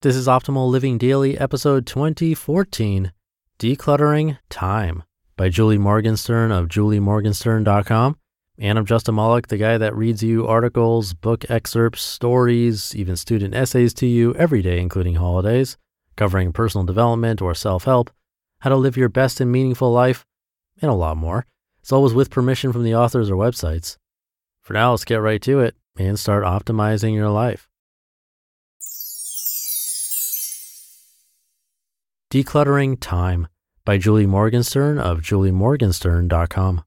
This is Optimal Living Daily, episode 2014 Decluttering Time by Julie Morgenstern of juliemorgenstern.com. And I'm Justin Malak, the guy that reads you articles, book excerpts, stories, even student essays to you every day, including holidays, covering personal development or self help, how to live your best and meaningful life, and a lot more. It's always with permission from the authors or websites. For now, let's get right to it and start optimizing your life. Decluttering Time by Julie Morgenstern of juliemorgenstern.com.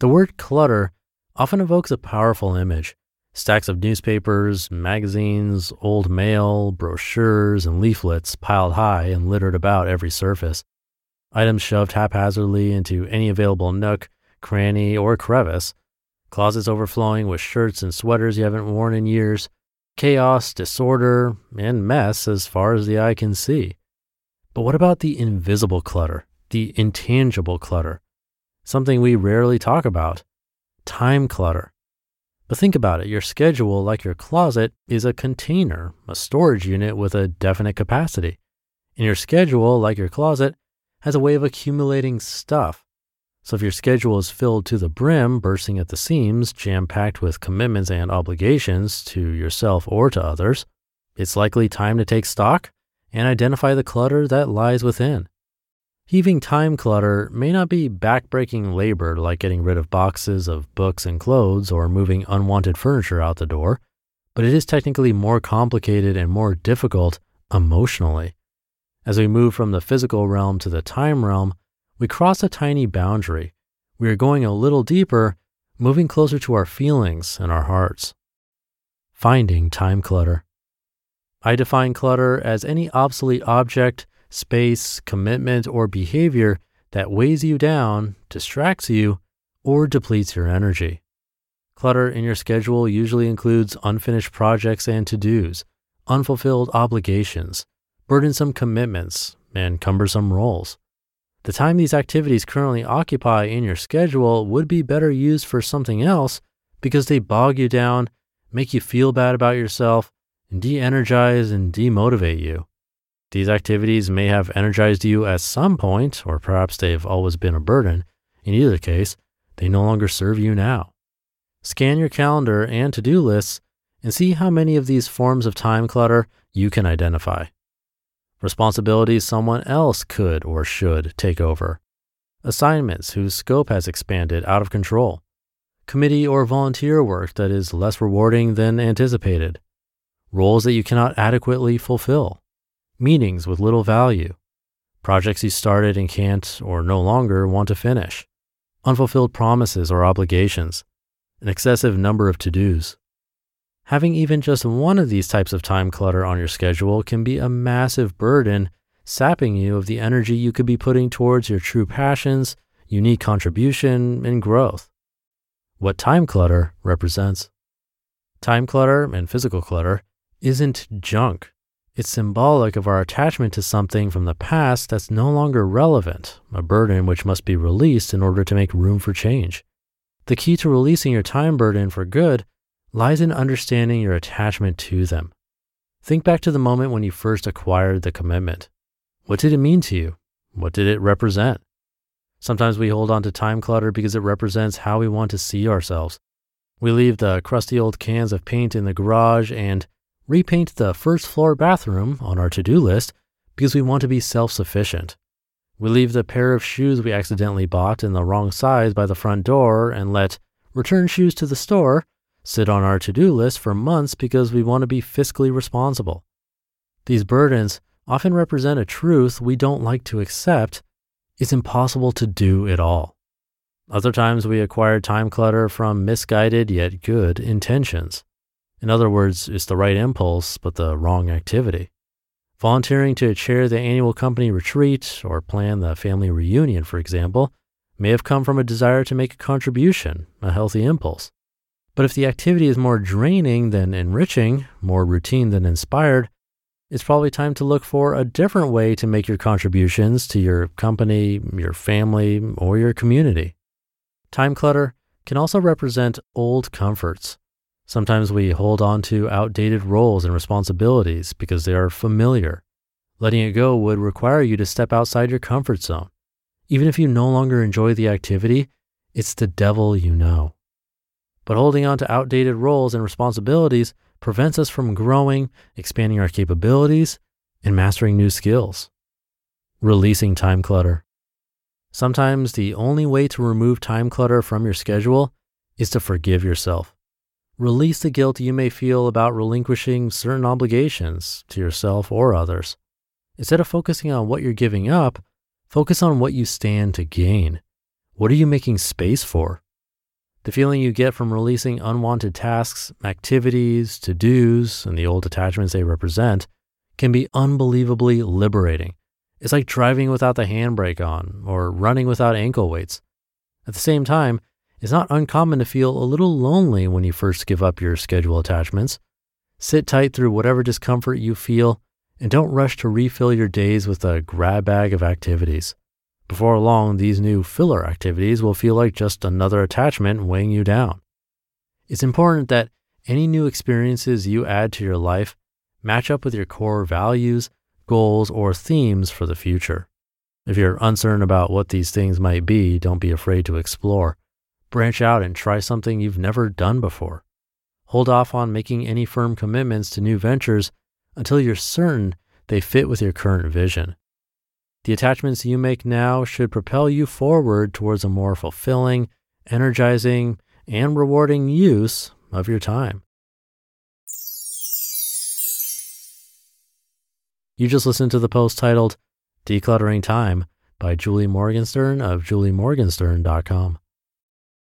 The word clutter often evokes a powerful image stacks of newspapers, magazines, old mail, brochures, and leaflets piled high and littered about every surface. Items shoved haphazardly into any available nook, cranny, or crevice. Closets overflowing with shirts and sweaters you haven't worn in years. Chaos, disorder, and mess as far as the eye can see. But what about the invisible clutter, the intangible clutter? Something we rarely talk about time clutter. But think about it your schedule, like your closet, is a container, a storage unit with a definite capacity. And your schedule, like your closet, has a way of accumulating stuff. So if your schedule is filled to the brim, bursting at the seams, jam packed with commitments and obligations to yourself or to others, it's likely time to take stock and identify the clutter that lies within. Heaving time clutter may not be backbreaking labor like getting rid of boxes of books and clothes or moving unwanted furniture out the door, but it is technically more complicated and more difficult emotionally. As we move from the physical realm to the time realm, we cross a tiny boundary. We are going a little deeper, moving closer to our feelings and our hearts. Finding time clutter. I define clutter as any obsolete object, space, commitment, or behavior that weighs you down, distracts you, or depletes your energy. Clutter in your schedule usually includes unfinished projects and to dos, unfulfilled obligations, burdensome commitments, and cumbersome roles. The time these activities currently occupy in your schedule would be better used for something else because they bog you down, make you feel bad about yourself, de energize and demotivate you. These activities may have energized you at some point, or perhaps they've always been a burden. In either case, they no longer serve you now. Scan your calendar and to do lists and see how many of these forms of time clutter you can identify. Responsibilities someone else could or should take over. Assignments whose scope has expanded out of control. Committee or volunteer work that is less rewarding than anticipated roles that you cannot adequately fulfill, meetings with little value, projects you started and can't or no longer want to finish, unfulfilled promises or obligations, an excessive number of to dos. Having even just one of these types of time clutter on your schedule can be a massive burden, sapping you of the energy you could be putting towards your true passions, unique contribution, and growth. What time clutter represents. Time clutter and physical clutter isn't junk. It's symbolic of our attachment to something from the past that's no longer relevant, a burden which must be released in order to make room for change. The key to releasing your time burden for good lies in understanding your attachment to them. Think back to the moment when you first acquired the commitment. What did it mean to you? What did it represent? Sometimes we hold on to time clutter because it represents how we want to see ourselves. We leave the crusty old cans of paint in the garage and repaint the first floor bathroom on our to do list because we want to be self sufficient. We leave the pair of shoes we accidentally bought in the wrong size by the front door and let return shoes to the store sit on our to do list for months because we want to be fiscally responsible. These burdens often represent a truth we don't like to accept. It's impossible to do it all. Other times we acquire time clutter from misguided yet good intentions. In other words, it's the right impulse, but the wrong activity. Volunteering to chair the annual company retreat or plan the family reunion, for example, may have come from a desire to make a contribution, a healthy impulse. But if the activity is more draining than enriching, more routine than inspired, it's probably time to look for a different way to make your contributions to your company, your family, or your community. Time clutter can also represent old comforts. Sometimes we hold on to outdated roles and responsibilities because they are familiar. Letting it go would require you to step outside your comfort zone. Even if you no longer enjoy the activity, it's the devil you know. But holding on to outdated roles and responsibilities prevents us from growing, expanding our capabilities, and mastering new skills. Releasing time clutter. Sometimes the only way to remove time clutter from your schedule is to forgive yourself. Release the guilt you may feel about relinquishing certain obligations to yourself or others. Instead of focusing on what you're giving up, focus on what you stand to gain. What are you making space for? The feeling you get from releasing unwanted tasks, activities, to dos, and the old attachments they represent can be unbelievably liberating. It's like driving without the handbrake on or running without ankle weights. At the same time, it's not uncommon to feel a little lonely when you first give up your schedule attachments. Sit tight through whatever discomfort you feel and don't rush to refill your days with a grab bag of activities. Before long, these new filler activities will feel like just another attachment weighing you down. It's important that any new experiences you add to your life match up with your core values, goals, or themes for the future. If you're uncertain about what these things might be, don't be afraid to explore. Branch out and try something you've never done before. Hold off on making any firm commitments to new ventures until you're certain they fit with your current vision. The attachments you make now should propel you forward towards a more fulfilling, energizing, and rewarding use of your time. You just listened to the post titled Decluttering Time by Julie Morgenstern of juliemorgenstern.com.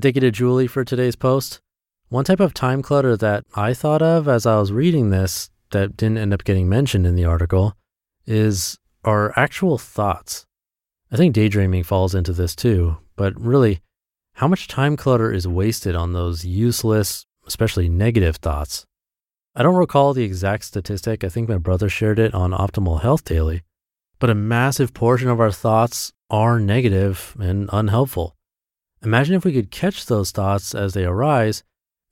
Thank you to Julie for today's post. One type of time clutter that I thought of as I was reading this that didn't end up getting mentioned in the article is our actual thoughts. I think daydreaming falls into this too, but really, how much time clutter is wasted on those useless, especially negative thoughts? I don't recall the exact statistic. I think my brother shared it on Optimal Health Daily, but a massive portion of our thoughts are negative and unhelpful. Imagine if we could catch those thoughts as they arise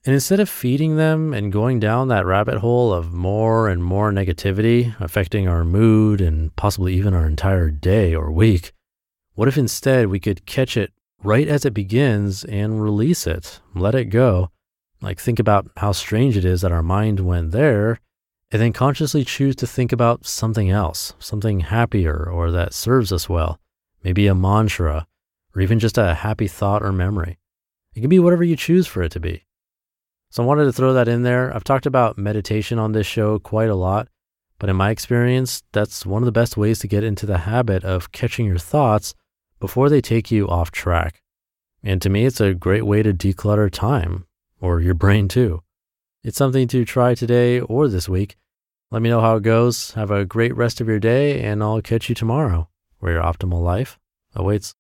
and instead of feeding them and going down that rabbit hole of more and more negativity affecting our mood and possibly even our entire day or week, what if instead we could catch it right as it begins and release it, let it go? Like think about how strange it is that our mind went there and then consciously choose to think about something else, something happier or that serves us well, maybe a mantra or even just a happy thought or memory. It can be whatever you choose for it to be. So I wanted to throw that in there. I've talked about meditation on this show quite a lot, but in my experience, that's one of the best ways to get into the habit of catching your thoughts before they take you off track. And to me, it's a great way to declutter time or your brain too. It's something to try today or this week. Let me know how it goes. Have a great rest of your day, and I'll catch you tomorrow where your optimal life awaits.